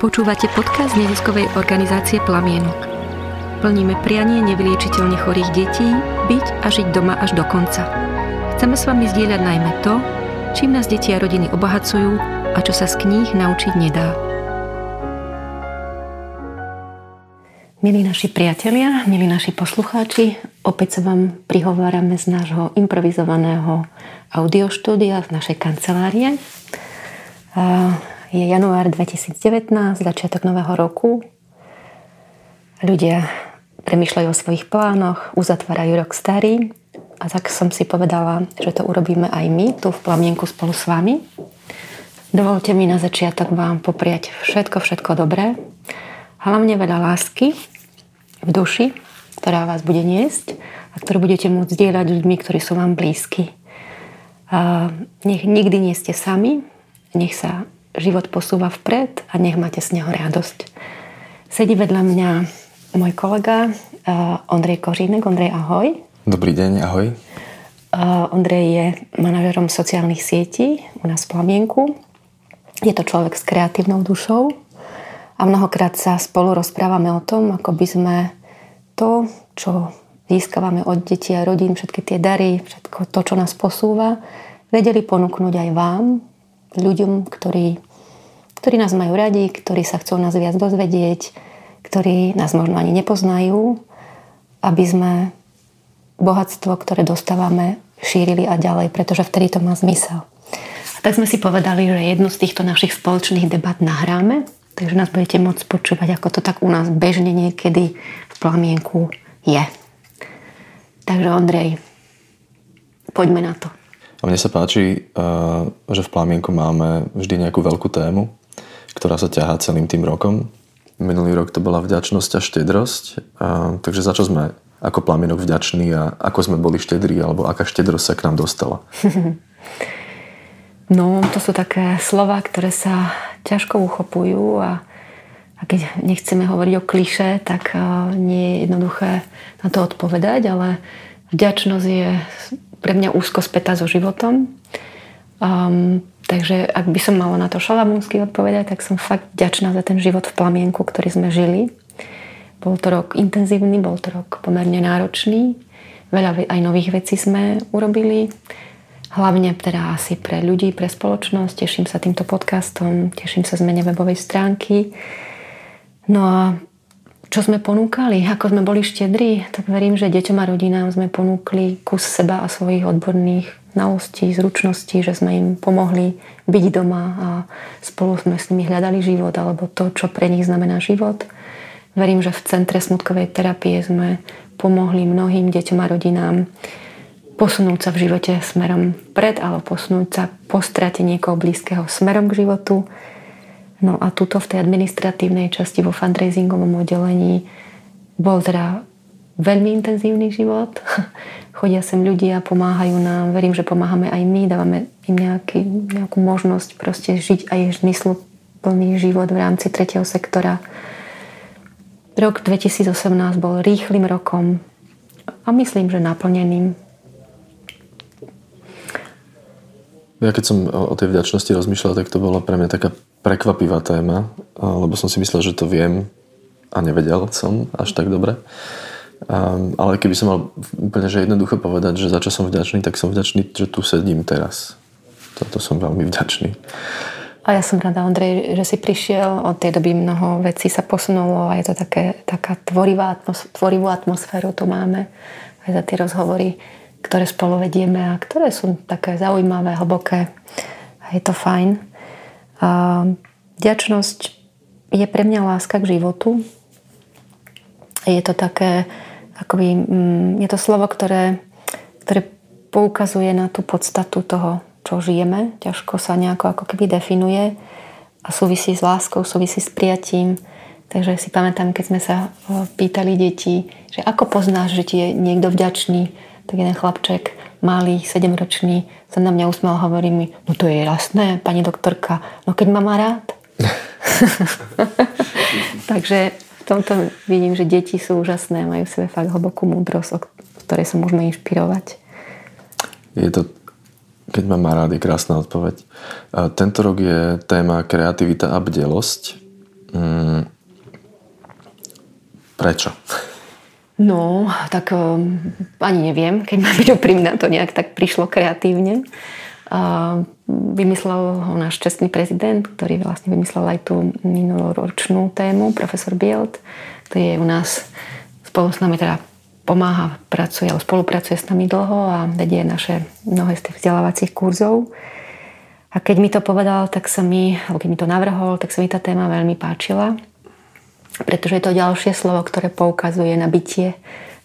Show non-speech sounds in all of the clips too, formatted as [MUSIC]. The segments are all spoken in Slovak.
Počúvate podcast neziskovej organizácie Plamienok. Plníme prianie nevyliečiteľne chorých detí byť a žiť doma až do konca. Chceme s vami zdieľať najmä to, čím nás deti a rodiny obohacujú a čo sa z kníh naučiť nedá. Milí naši priatelia, milí naši poslucháči, opäť sa vám prihovárame z nášho improvizovaného audioštúdia z našej kancelárie. Je január 2019, začiatok nového roku. Ľudia premyšľajú o svojich plánoch, uzatvárajú rok starý a tak som si povedala, že to urobíme aj my tu v Plamienku spolu s vami. Dovolte mi na začiatok vám popriať všetko, všetko dobré. Hlavne veľa lásky v duši, ktorá vás bude niesť a ktorú budete môcť dielať ľuďmi, ktorí sú vám blízki. Nech nikdy nie ste sami, nech sa život posúva vpred a nech máte z neho radosť. Sedí vedľa mňa môj kolega uh, Ondrej Kořínek. Ondrej, ahoj. Dobrý deň, ahoj. Uh, Ondrej je manažerom sociálnych sietí u nás v Plamienku. Je to človek s kreatívnou dušou a mnohokrát sa spolu rozprávame o tom, ako by sme to, čo získavame od detí a rodín, všetky tie dary, všetko to, čo nás posúva, vedeli ponúknuť aj vám, ľuďom, ktorí, ktorí nás majú radi, ktorí sa chcú nás viac dozvedieť, ktorí nás možno ani nepoznajú, aby sme bohatstvo, ktoré dostávame, šírili a ďalej, pretože vtedy to má zmysel. A tak sme si povedali, že jednu z týchto našich spoločných debat nahráme, takže nás budete môcť počúvať, ako to tak u nás bežne niekedy v plamienku je. Takže Ondrej, poďme na to. A mne sa páči, eh, že v Plamienku máme vždy nejakú veľkú tému, ktorá sa ťahá celým tým rokom. Minulý rok to bola vďačnosť a štedrosť. Takže za čo sme ako Plamienok vďační a ako sme boli štedrí, alebo aká štedrosť sa k nám dostala? [LAUGHS] No, to sú také slova, ktoré sa ťažko uchopujú a, a keď nechceme hovoriť o kliše, tak uh, nie je jednoduché na to odpovedať, ale vďačnosť je pre mňa úzko spätá so životom. Um, takže ak by som mala na to šalamúnsky odpovedať, tak som fakt vďačná za ten život v plamienku, ktorý sme žili. Bol to rok intenzívny, bol to rok pomerne náročný. Veľa aj nových vecí sme urobili. Hlavne teda asi pre ľudí, pre spoločnosť. Teším sa týmto podcastom, teším sa zmene webovej stránky. No a čo sme ponúkali, ako sme boli štedrí, tak verím, že deťom a rodinám sme ponúkli kus seba a svojich odborných znalostí, zručností, že sme im pomohli byť doma a spolu sme s nimi hľadali život alebo to, čo pre nich znamená život. Verím, že v Centre smutkovej terapie sme pomohli mnohým deťom a rodinám posunúť sa v živote smerom pred alebo posunúť sa po strate niekoho blízkeho smerom k životu No a tuto v tej administratívnej časti vo fundraisingovom oddelení bol teda veľmi intenzívny život. [LAUGHS] Chodia sem ľudia, pomáhajú nám, verím, že pomáhame aj my, dávame im nejaký, nejakú možnosť proste žiť aj zmysluplný život v rámci tretieho sektora. Rok 2018 bol rýchlým rokom a myslím, že naplneným. Ja keď som o tej vďačnosti rozmýšľal, tak to bola pre mňa taká prekvapivá téma, lebo som si myslel, že to viem a nevedel som až tak dobre. Um, ale keby som mal úplne že jednoducho povedať, že za čo som vďačný, tak som vďačný, že tu sedím teraz. Toto som veľmi vďačný. A ja som rada, Ondrej, že si prišiel. Od tej doby mnoho vecí sa posunulo a je to také, taká tvorivá atmos- tvorivú atmosféru tu máme. Aj za tie rozhovory ktoré spolu vedieme a ktoré sú také zaujímavé, hlboké. A je to fajn. A vďačnosť je pre mňa láska k životu. Je to také, akoby, mm, je to slovo, ktoré, ktoré poukazuje na tú podstatu toho, čo žijeme. Ťažko sa nejako ako keby definuje a súvisí s láskou, súvisí s prijatím. Takže si pamätám, keď sme sa pýtali deti, že ako poznáš, že ti je niekto vďačný, tak jeden chlapček, malý, sedemročný, sa na mňa usmel a hovorí mi, no to je jasné, pani doktorka, no keď ma má rád. [LAUGHS] Takže v tomto vidím, že deti sú úžasné, majú v sebe fakt hlbokú múdrosť, o ktorej sa môžeme inšpirovať. Je to, keď ma má rád, je krásna odpoveď. A tento rok je téma kreativita a bdelosť. Mm, prečo? No, tak um, ani neviem, keď mám byť úprimná, to nejak tak prišlo kreatívne. Uh, vymyslel ho náš čestný prezident, ktorý vlastne vymyslel aj tú minuloročnú tému, profesor Bielt, ktorý je u nás spolu s nami teda pomáha, pracuje, alebo spolupracuje s nami dlho a vedie naše mnohé z tých vzdelávacích kurzov. A keď mi to povedal, tak sa mi, alebo keď mi to navrhol, tak sa mi tá téma veľmi páčila, pretože je to ďalšie slovo, ktoré poukazuje na bytie,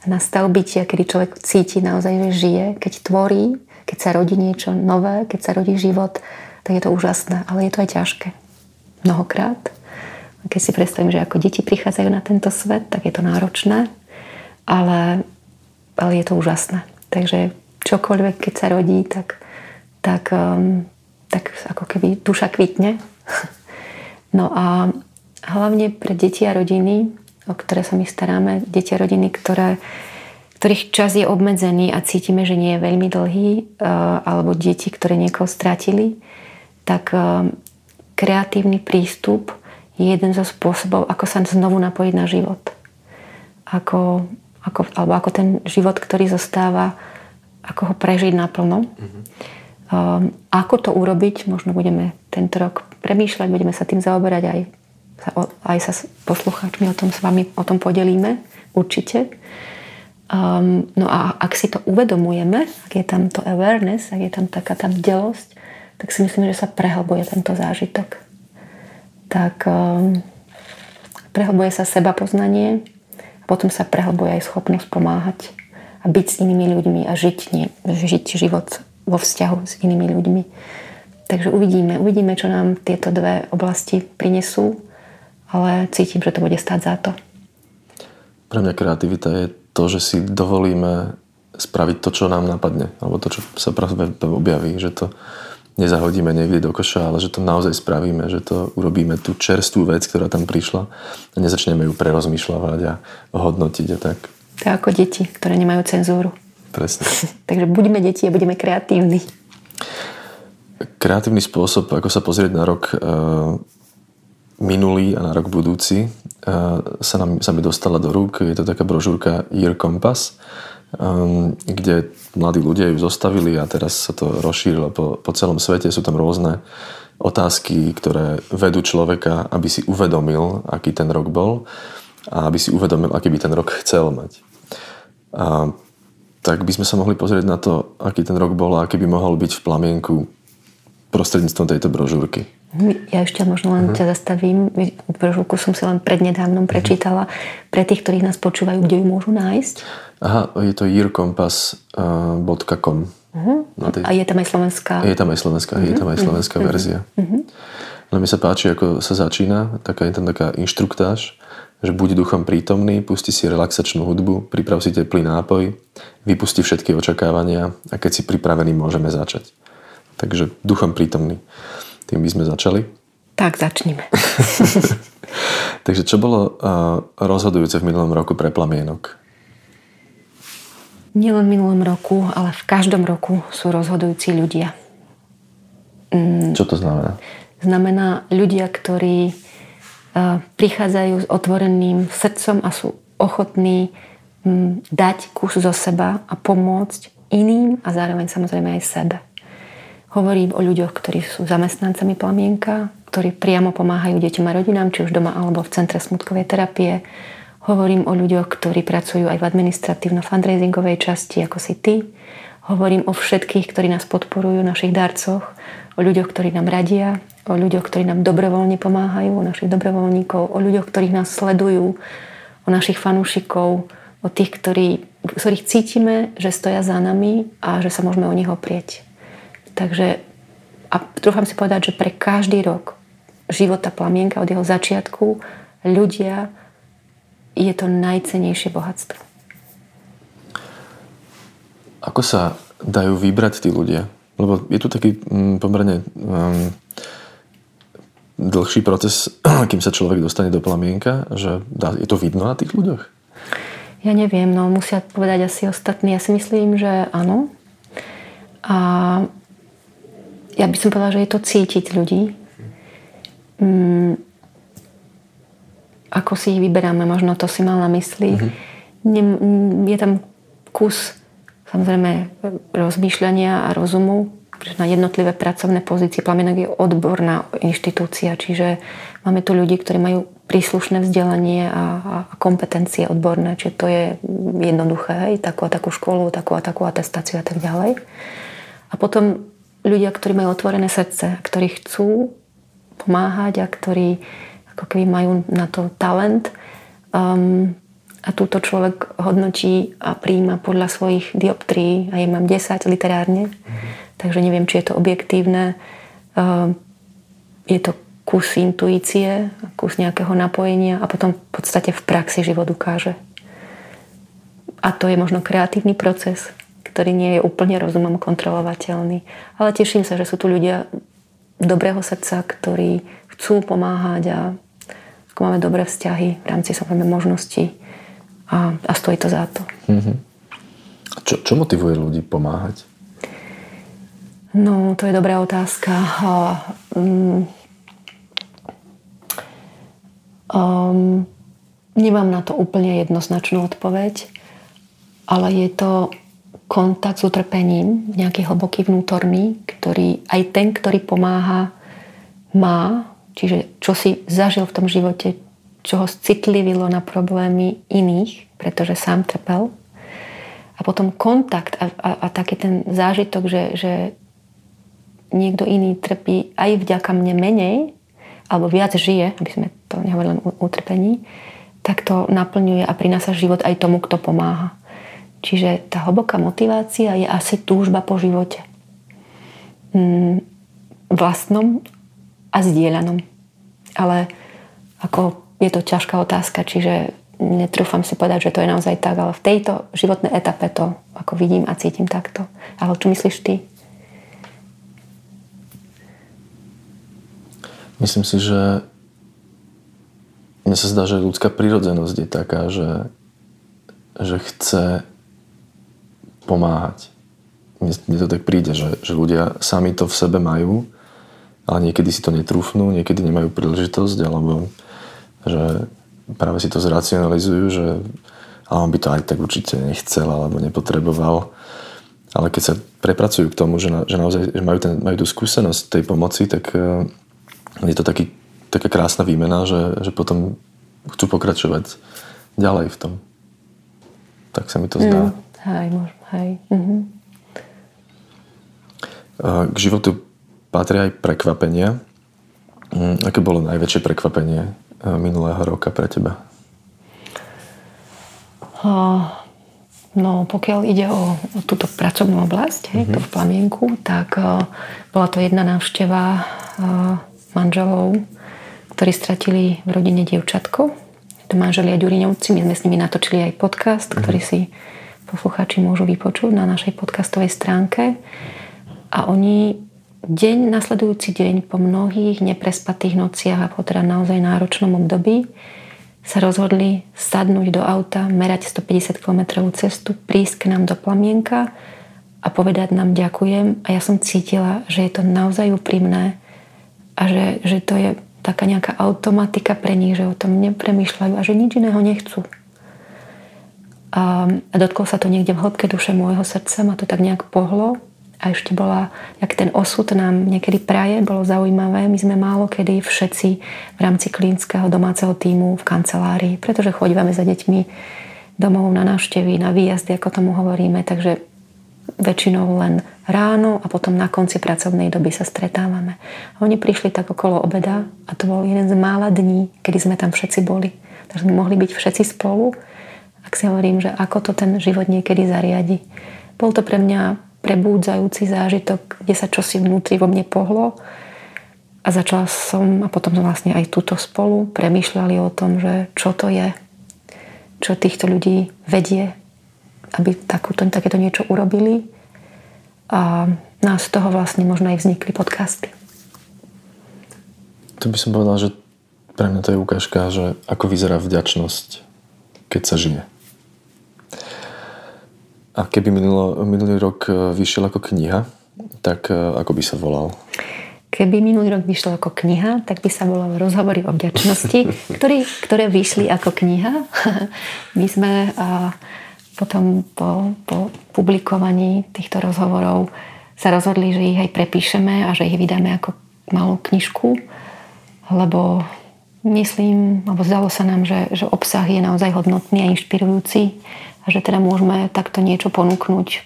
na stav bytia, kedy človek cíti naozaj, že žije, keď tvorí, keď sa rodí niečo nové, keď sa rodí život, tak je to úžasné, ale je to aj ťažké. Mnohokrát. Keď si predstavím, že ako deti prichádzajú na tento svet, tak je to náročné ale, ale je to úžasné. Takže čokoľvek, keď sa rodí, tak, tak, um, tak ako keby duša kvitne. [LAUGHS] No a hlavne pre deti a rodiny, o ktoré sa my staráme, deti a rodiny, ktoré, ktorých čas je obmedzený a cítime, že nie je veľmi dlhý, uh, alebo deti, ktoré niekoho stratili, tak um, kreatívny prístup je jeden zo spôsobov, ako sa znovu napojiť na život. Ako ako, alebo ako ten život, ktorý zostáva, ako ho prežiť naplno. Mm-hmm. Um, ako to urobiť, možno budeme tento rok premýšľať, budeme sa tým zaoberať aj, aj sa poslucháčmi o tom s vami o tom podelíme, určite. Um, no a ak si to uvedomujeme, ak je tam to awareness, ak je tam taká tá bdelosť, tak si myslím, že sa prehlbuje tento zážitok. Tak um, prehlbuje sa seba poznanie, a potom sa prehlbuje aj schopnosť pomáhať a byť s inými ľuďmi a žiť, nie, žiť život vo vzťahu s inými ľuďmi. Takže uvidíme, uvidíme, čo nám tieto dve oblasti prinesú, ale cítim, že to bude stáť za to. Pre mňa kreativita je to, že si dovolíme spraviť to, čo nám napadne, alebo to, čo sa práve objaví, že to nezahodíme niekde do koša, ale že to naozaj spravíme, že to urobíme tú čerstvú vec, ktorá tam prišla a nezačneme ju prerozmýšľavať a hodnotiť a tak. To je ako deti, ktoré nemajú cenzúru. Presne. [LAUGHS] Takže buďme deti a budeme kreatívni. Kreatívny spôsob, ako sa pozrieť na rok uh, minulý a na rok budúci, uh, sa, nám, sa mi dostala do rúk. Je to taká brožúrka Year Compass, um, kde mladí ľudia ju zostavili a teraz sa to rozšírilo po, po celom svete. Sú tam rôzne otázky, ktoré vedú človeka, aby si uvedomil, aký ten rok bol a aby si uvedomil, aký by ten rok chcel mať. A tak by sme sa mohli pozrieť na to, aký ten rok bol a aký by mohol byť v plamienku prostredníctvom tejto brožúrky. Ja ešte možno len uh-huh. ťa zastavím. Brožúrku som si len prednedávnom prečítala. Pre tých, ktorí nás počúvajú, kde ju môžu nájsť? Aha, je to yearcompass.com. Uh-huh. No, tej... A je tam aj slovenská? Je tam aj slovenská, uh-huh. je tam aj slovenská uh-huh. verzia. Uh-huh. No mi sa páči, ako sa začína. Taká je tam taká inštruktáž, že buď duchom prítomný, pusti si relaxačnú hudbu, priprav si teplý nápoj, vypusti všetky očakávania a keď si pripravený, môžeme začať. Takže duchom prítomný. Tým by sme začali. Tak, začneme. [LAUGHS] [LAUGHS] Takže čo bolo uh, rozhodujúce v minulom roku pre plamienok? nielen v minulom roku, ale v každom roku sú rozhodujúci ľudia. Mm. Čo to znamená? Znamená ľudia, ktorí prichádzajú s otvoreným srdcom a sú ochotní mm, dať kus zo seba a pomôcť iným a zároveň samozrejme aj sebe. Hovorím o ľuďoch, ktorí sú zamestnancami plamienka, ktorí priamo pomáhajú deťom a rodinám, či už doma alebo v centre smutkovej terapie, Hovorím o ľuďoch, ktorí pracujú aj v administratívno-fundraisingovej časti, ako si ty. Hovorím o všetkých, ktorí nás podporujú, našich darcoch, o ľuďoch, ktorí nám radia, o ľuďoch, ktorí nám dobrovoľne pomáhajú, o našich dobrovoľníkov, o ľuďoch, ktorých nás sledujú, o našich fanúšikov, o tých, ktorí, ktorých cítime, že stoja za nami a že sa môžeme o nich oprieť. Takže a trúfam si povedať, že pre každý rok života plamienka od jeho začiatku ľudia je to najcenejšie bohatstvo. Ako sa dajú vybrať tí ľudia? Lebo je tu taký mm, pomerne um, dlhší proces, [CLEARS THROAT] kým sa človek dostane do plamienka, že dá, je to vidno na tých ľuďoch? Ja neviem, no musia povedať asi ostatní. Ja si myslím, že áno. A ja by som povedala, že je to cítiť ľudí. Mm, ako si ich vyberáme, možno to si mal na mysli. Mm-hmm. Je tam kus samozrejme rozmýšľania a rozumu, že na jednotlivé pracovné pozície Plamienok je odborná inštitúcia, čiže máme tu ľudí, ktorí majú príslušné vzdelanie a, a kompetencie odborné, čiže to je jednoduché, hej, takú a takú školu, takú a takú atestáciu a tak ďalej. A potom ľudia, ktorí majú otvorené srdce, ktorí chcú pomáhať a ktorí ako keby majú na to talent. Um, a túto človek hodnotí a príjma podľa svojich dioptrií a ja mám 10 literárne, mm-hmm. takže neviem, či je to objektívne. Um, je to kus intuície, kus nejakého napojenia a potom v podstate v praxi život ukáže. A to je možno kreatívny proces, ktorý nie je úplne rozumom kontrolovateľný. Ale teším sa, že sú tu ľudia dobrého srdca, ktorí chcú pomáhať a ako máme dobré vzťahy v rámci samozrejme možností a, a stojí to za to. Mm-hmm. Čo, čo motivuje ľudí pomáhať? No, to je dobrá otázka. Um, um, nemám na to úplne jednoznačnú odpoveď, ale je to kontakt s utrpením, nejaký hlboký vnútorný, ktorý aj ten, ktorý pomáha, má Čiže čo si zažil v tom živote, čo ho citlivilo na problémy iných, pretože sám trpel. A potom kontakt a, a, a taký ten zážitok, že, že niekto iný trpí aj vďaka mne menej, alebo viac žije, aby sme to nehovorili len o utrpení, tak to naplňuje a prináša život aj tomu, kto pomáha. Čiže tá hlboká motivácia je asi túžba po živote. Mm, vlastnom a zdieľanom. Ale ako je to ťažká otázka, čiže netrúfam si povedať, že to je naozaj tak, ale v tejto životnej etape to ako vidím a cítim takto. Ale čo myslíš ty? Myslím si, že mne sa zdá, že ľudská prírodzenosť je taká, že, že chce pomáhať. Mne, to tak príde, že, že ľudia sami to v sebe majú ale niekedy si to netrúfnú, niekedy nemajú príležitosť, alebo že práve si to zracionalizujú, že ale on by to aj tak určite nechcel alebo nepotreboval. Ale keď sa prepracujú k tomu, že, na, že naozaj že majú, ten, majú tú skúsenosť tej pomoci, tak uh, je to taký, taká krásna výmena, že, že potom chcú pokračovať ďalej v tom. Tak sa mi to zdá. Mm, hej, možno, hej. Mm-hmm. K životu patria aj prekvapenia. Mm, aké bolo najväčšie prekvapenie eh, minulého roka pre teba? No, pokiaľ ide o, o túto pracovnú oblasť, hej, mm-hmm. to v Plamienku, tak uh, bola to jedna návšteva uh, manželov, ktorí stratili v rodine dievčatko. To manželia Ďuriňovci, my sme s nimi natočili aj podcast, mm-hmm. ktorý si poslucháči môžu vypočuť na našej podcastovej stránke. A oni deň, nasledujúci deň po mnohých neprespatých nociach a po teda naozaj náročnom období sa rozhodli sadnúť do auta, merať 150 km cestu, prísť k nám do Plamienka a povedať nám ďakujem. A ja som cítila, že je to naozaj úprimné a že, že to je taká nejaká automatika pre nich, že o tom nepremýšľajú a že nič iného nechcú. A, a dotklo sa to niekde v hĺbke duše môjho srdca, ma to tak nejak pohlo a ešte bola, jak ten osud nám niekedy praje, bolo zaujímavé. My sme málo kedy všetci v rámci klínskeho domáceho týmu v kancelárii, pretože chodíme za deťmi domov na návštevy, na výjazdy, ako tomu hovoríme, takže väčšinou len ráno a potom na konci pracovnej doby sa stretávame. A oni prišli tak okolo obeda a to bol jeden z mála dní, kedy sme tam všetci boli. Takže sme mohli byť všetci spolu. Ak si hovorím, že ako to ten život niekedy zariadi. Bol to pre mňa prebúdzajúci zážitok, kde sa čosi vnútri vo mne pohlo. A začala som, a potom vlastne aj túto spolu, premýšľali o tom, že čo to je, čo týchto ľudí vedie, aby takúto, takéto niečo urobili. A nás z toho vlastne možno aj vznikli podcasty. To by som povedal, že pre mňa to je ukážka, že ako vyzerá vďačnosť, keď sa žije. A keby minulo, minulý rok e, vyšiel ako kniha, tak e, ako by sa volal? keby minulý rok vyšlo ako kniha, tak by sa volalo Rozhovory o vďačnosti, ktorý, ktoré vyšli ako kniha. [LAUGHS] My sme a, potom po, po publikovaní týchto rozhovorov sa rozhodli, že ich aj prepíšeme a že ich vydáme ako malú knižku, lebo myslím, alebo zdalo sa nám, že, že obsah je naozaj hodnotný a inšpirujúci a že teda môžeme takto niečo ponúknuť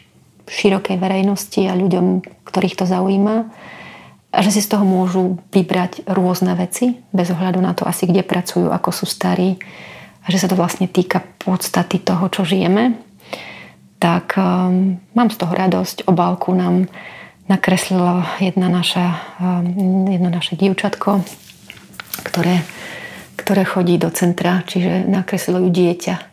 širokej verejnosti a ľuďom, ktorých to zaujíma. A že si z toho môžu vybrať rôzne veci bez ohľadu na to asi, kde pracujú, ako sú starí. A že sa to vlastne týka podstaty toho, čo žijeme, tak um, mám z toho radosť. Obálku nám nakreslila jedna naša, um, jedno naše dievčatko, ktoré, ktoré chodí do centra, čiže nakreslilo ju dieťa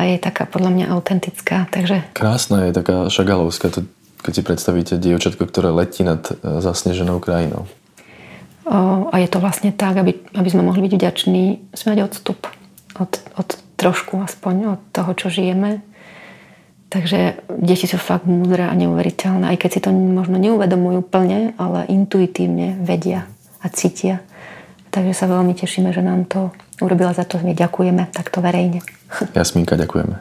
a je taká podľa mňa autentická. Takže... Krásna je taká šagalovská, to keď si predstavíte dievčatko, ktoré letí nad e, zasneženou krajinou. A je to vlastne tak, aby, aby sme mohli byť vďační, sme odstup od, od trošku aspoň od toho, čo žijeme. Takže deti sú fakt múdre a neuveriteľné, aj keď si to možno neuvedomujú plne, ale intuitívne vedia a cítia. Takže sa veľmi tešíme, že nám to urobila za to, my ďakujeme takto verejne. Jasmínka, ďakujeme.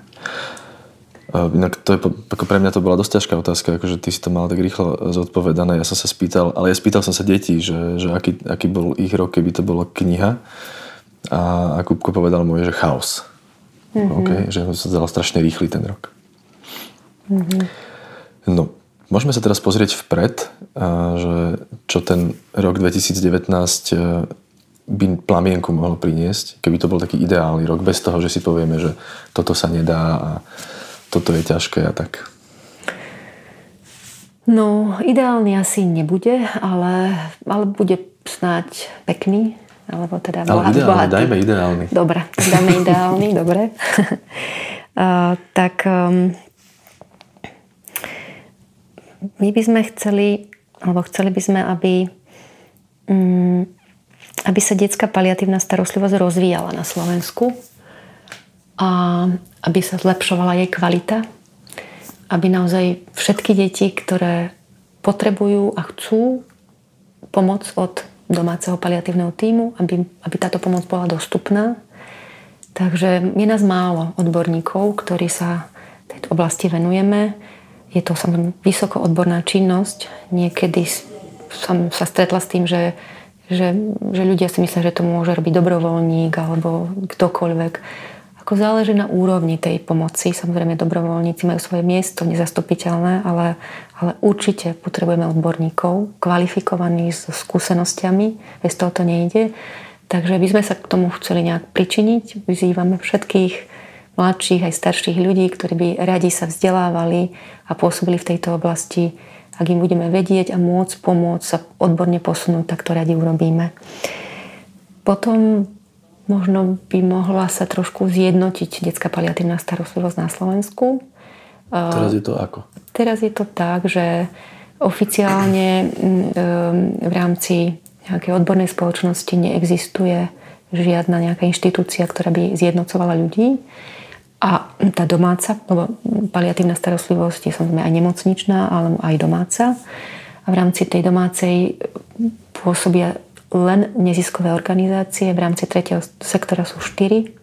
Inak to je, ako pre mňa to bola dosť ťažká otázka, akože ty si to mal tak rýchlo zodpovedané. Ja som sa spýtal, ale ja spýtal som sa detí, že, že aký, aký bol ich rok, keby to bola kniha. A, a Kupko povedal môj, že chaos. Mm-hmm. Okay? Že sa zdal strašne rýchly ten rok. Mm-hmm. No, môžeme sa teraz pozrieť vpred, že čo ten rok 2019 e, by plamienku mohol priniesť, keby to bol taký ideálny rok, bez toho, že si povieme, že toto sa nedá a toto je ťažké a tak? No, ideálny asi nebude, ale, ale bude snáď pekný. Alebo teda ale ideálny, bohatý. dajme ideálny. Dobre, dajme ideálny, [LAUGHS] dobre. [LAUGHS] uh, tak um, my by sme chceli, alebo chceli by sme, aby um, aby sa detská paliatívna starostlivosť rozvíjala na Slovensku a aby sa zlepšovala jej kvalita, aby naozaj všetky deti, ktoré potrebujú a chcú pomoc od domáceho paliatívneho týmu, aby, aby táto pomoc bola dostupná. Takže je nás málo odborníkov, ktorí sa tejto oblasti venujeme. Je to samozrejme vysoko odborná činnosť. Niekedy som sa stretla s tým, že, že, že ľudia si myslia, že to môže robiť dobrovoľník alebo ktokoľvek ako záleží na úrovni tej pomoci. Samozrejme, dobrovoľníci majú svoje miesto, nezastupiteľné, ale, ale určite potrebujeme odborníkov, kvalifikovaných s skúsenostiami. Bez toho to nejde. Takže by sme sa k tomu chceli nejak pričiniť. Vyzývame všetkých mladších aj starších ľudí, ktorí by radi sa vzdelávali a pôsobili v tejto oblasti. Ak im budeme vedieť a môcť pomôcť sa odborne posunúť, tak to radi urobíme. Potom Možno by mohla sa trošku zjednotiť detská paliatívna starostlivosť na Slovensku. Teraz je to ako? Teraz je to tak, že oficiálne v rámci nejakej odbornej spoločnosti neexistuje žiadna nejaká inštitúcia, ktorá by zjednocovala ľudí. A tá domáca, lebo paliatívna starostlivosť je samozrejme aj nemocničná, ale aj domáca. A v rámci tej domácej pôsobia len neziskové organizácie. V rámci tretieho sektora sú štyri.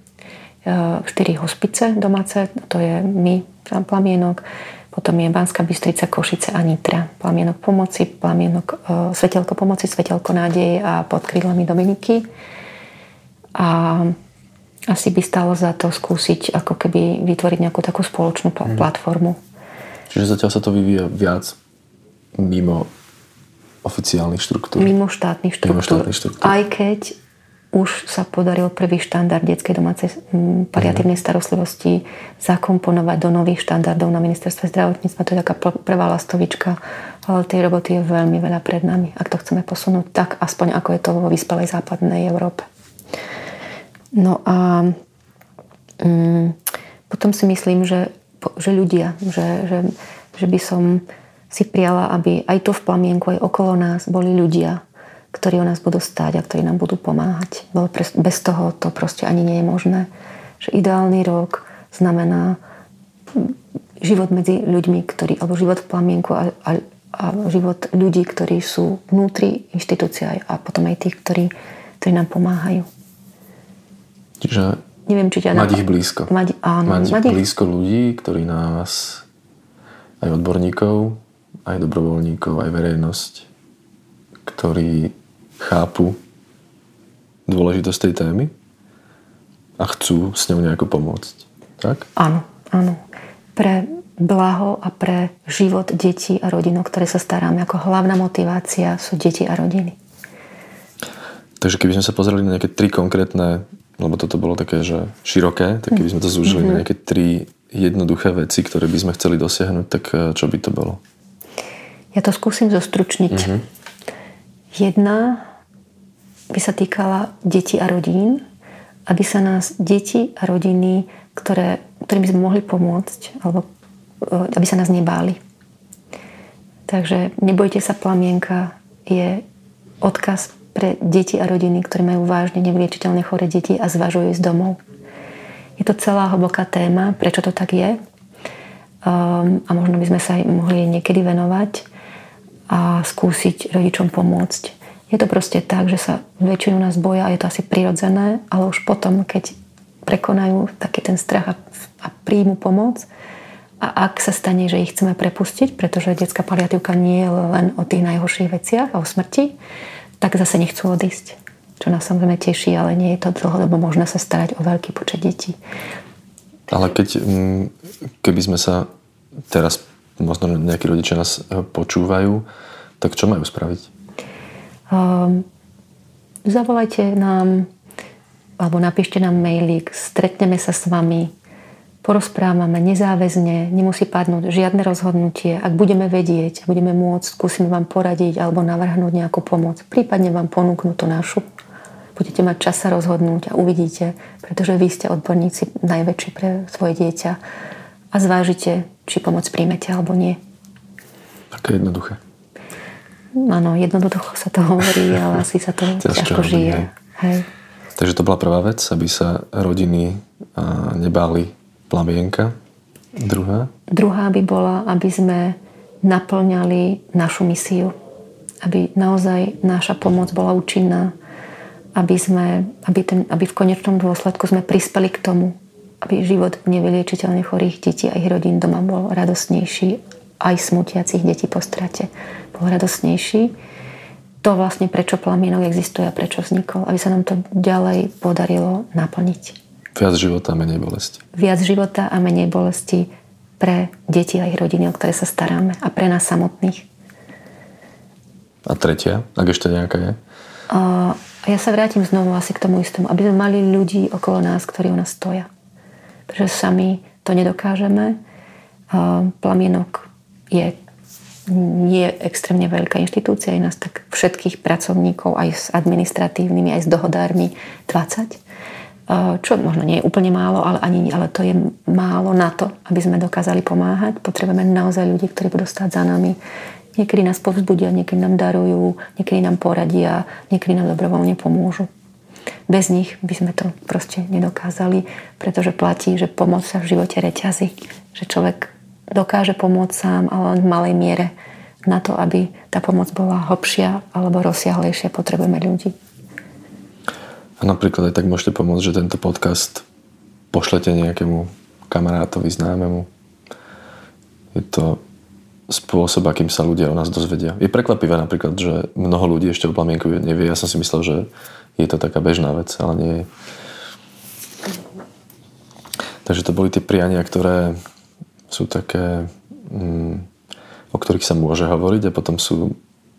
E, štyri hospice domáce, to je my, Plamienok, potom je Banská Bystrica, Košice a Nitra. Plamienok pomoci, Plamienok, e, Svetelko pomoci, Svetelko nádeje a pod krídlami Dominiky. A asi by stalo za to skúsiť ako keby vytvoriť nejakú takú spoločnú mhm. platformu. Čiže zatiaľ sa to vyvíja viac mimo oficiálnych štruktúr. Mimo štátnych štruktúr. Mimo štátnych štruktúr. Aj keď už sa podaril prvý štandard detskej domácej mm, paliatívnej starostlivosti zakomponovať do nových štandardov na ministerstve zdravotníctva. To je taká prvá lastovička, ale tej roboty je veľmi veľa pred nami. Ak to chceme posunúť tak, aspoň ako je to vo vyspelej západnej Európe. No a mm, potom si myslím, že, že ľudia, že, že, že by som si priala, aby aj tu v plamienku, aj okolo nás boli ľudia, ktorí o nás budú stáť a ktorí nám budú pomáhať. Bez toho to proste ani nie je možné. Že ideálny rok znamená život medzi ľuďmi, ktorí, alebo život v plamienku a, a, a život ľudí, ktorí sú vnútri inštitúcie a potom aj tých, ktorí, ktorí nám pomáhajú. Čiže Neviem, či ťa mať ich blízko. Mať, áno, mať, mať ich... blízko ľudí, ktorí nás, aj odborníkov, aj dobrovoľníkov, aj verejnosť, ktorí chápu dôležitosť tej témy a chcú s ňou nejako pomôcť. Tak? Áno, áno. Pre blaho a pre život detí a rodín, o ktoré sa staráme. Ako hlavná motivácia sú deti a rodiny. Takže keby sme sa pozreli na nejaké tri konkrétne lebo toto bolo také, že široké, tak keby sme to zúžili mm-hmm. na nejaké tri jednoduché veci, ktoré by sme chceli dosiahnuť, tak eh, čo by to bolo? Ja to skúsim zostručniť. Mm-hmm. Jedna by sa týkala detí a rodín, aby sa nás deti a rodiny, ktoré, ktorým by sme mohli pomôcť, alebo eh, aby sa nás nebáli. Takže nebojte sa plamienka je odkaz pre deti a rodiny, ktoré majú vážne nevyliečiteľne chore deti a zvažujú ísť domov. Je to celá hlboká téma, prečo to tak je. Um, a možno by sme sa aj mohli niekedy venovať a skúsiť rodičom pomôcť. Je to proste tak, že sa väčšinu nás boja a je to asi prirodzené, ale už potom, keď prekonajú taký ten strach a, a príjmu pomoc, a ak sa stane, že ich chceme prepustiť, pretože detská paliatívka nie je len o tých najhorších veciach a o smrti, tak zase nechcú odísť. Čo nás samozrejme teší, ale nie je to dlhodobo možné sa starať o veľký počet detí. Ale keď, mm, keby sme sa teraz, možno nejakí rodičia nás eh, počúvajú, tak čo majú spraviť? Um, zavolajte nám alebo napíšte nám mailík, stretneme sa s vami, porozprávame nezáväzne, nemusí padnúť žiadne rozhodnutie. Ak budeme vedieť budeme môcť, skúsime vám poradiť alebo navrhnúť nejakú pomoc. Prípadne vám ponúknú tú našu. Budete mať čas sa rozhodnúť a uvidíte, pretože vy ste odborníci najväčší pre svoje dieťa a zvážite, či pomoc príjmete alebo nie. Také jednoduché. Áno, jednoducho sa to hovorí, ale asi sa to [LAUGHS] ťažko žije. Hej. Takže to bola prvá vec, aby sa rodiny nebáli plamienka. Druhá? Druhá by bola, aby sme naplňali našu misiu. Aby naozaj naša pomoc bola účinná. Aby, sme, aby, ten, aby v konečnom dôsledku sme prispeli k tomu, aby život nevyliečiteľne chorých detí a ich rodín doma bol radosnejší, aj smutiacich detí po strate bol radosnejší. To vlastne prečo plamienok existuje a prečo vznikol, aby sa nám to ďalej podarilo naplniť. Viac života a menej bolesti. Viac života a menej bolesti pre deti a ich rodiny, o ktoré sa staráme a pre nás samotných. A tretia, ak ešte nejaká je? A ja sa vrátim znovu asi k tomu istému, aby sme mali ľudí okolo nás, ktorí u nás stoja. Pretože sami to nedokážeme. Plamienok je nie je extrémne veľká inštitúcia, je nás tak všetkých pracovníkov, aj s administratívnymi, aj s dohodármi 20 čo možno nie je úplne málo, ale, ani, ale to je málo na to, aby sme dokázali pomáhať. Potrebujeme naozaj ľudí, ktorí budú stáť za nami. Niekedy nás povzbudia, niekedy nám darujú, niekedy nám poradia, niekedy nám dobrovoľne pomôžu. Bez nich by sme to proste nedokázali, pretože platí, že pomoc sa v živote reťazí. Že človek dokáže pomôcť sám, ale len v malej miere. Na to, aby tá pomoc bola hlbšia alebo rozsiahlejšia, potrebujeme ľudí. A napríklad aj tak môžete pomôcť, že tento podcast pošlete nejakému kamarátovi, známemu. Je to spôsob, akým sa ľudia o nás dozvedia. Je prekvapivé napríklad, že mnoho ľudí ešte o plamienku nevie. Ja som si myslel, že je to taká bežná vec, ale nie je. Takže to boli tie priania, ktoré sú také, mm, o ktorých sa môže hovoriť a potom sú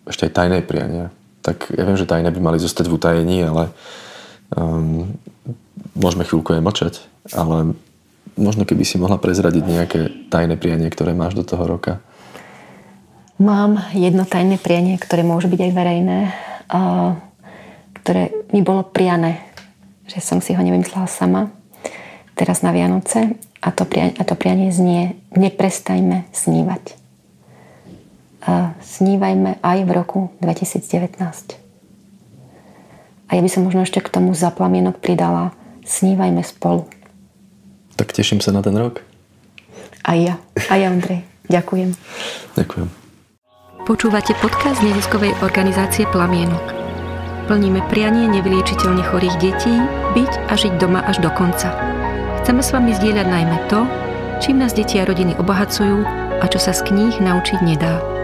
ešte aj tajné priania. Tak ja viem, že tajné by mali zostať v utajení, ale Um, môžeme chvíľku aj mlčať, ale možno keby si mohla prezradiť nejaké tajné prianie, ktoré máš do toho roka. Mám jedno tajné prianie, ktoré môže byť aj verejné, a ktoré mi bolo priané, že som si ho nevymyslela sama teraz na Vianoce a to, prianie, a to prianie znie neprestajme snívať. A snívajme aj v roku 2019. A ja by som možno ešte k tomu za plamienok pridala snívajme spolu. Tak teším sa na ten rok. A ja. A ja, Andrej. Ďakujem. Ďakujem. Počúvate podcast neziskovej organizácie Plamienok. Plníme prianie nevyliečiteľne chorých detí byť a žiť doma až do konca. Chceme s vami zdieľať najmä to, čím nás deti a rodiny obohacujú a čo sa z kníh naučiť nedá.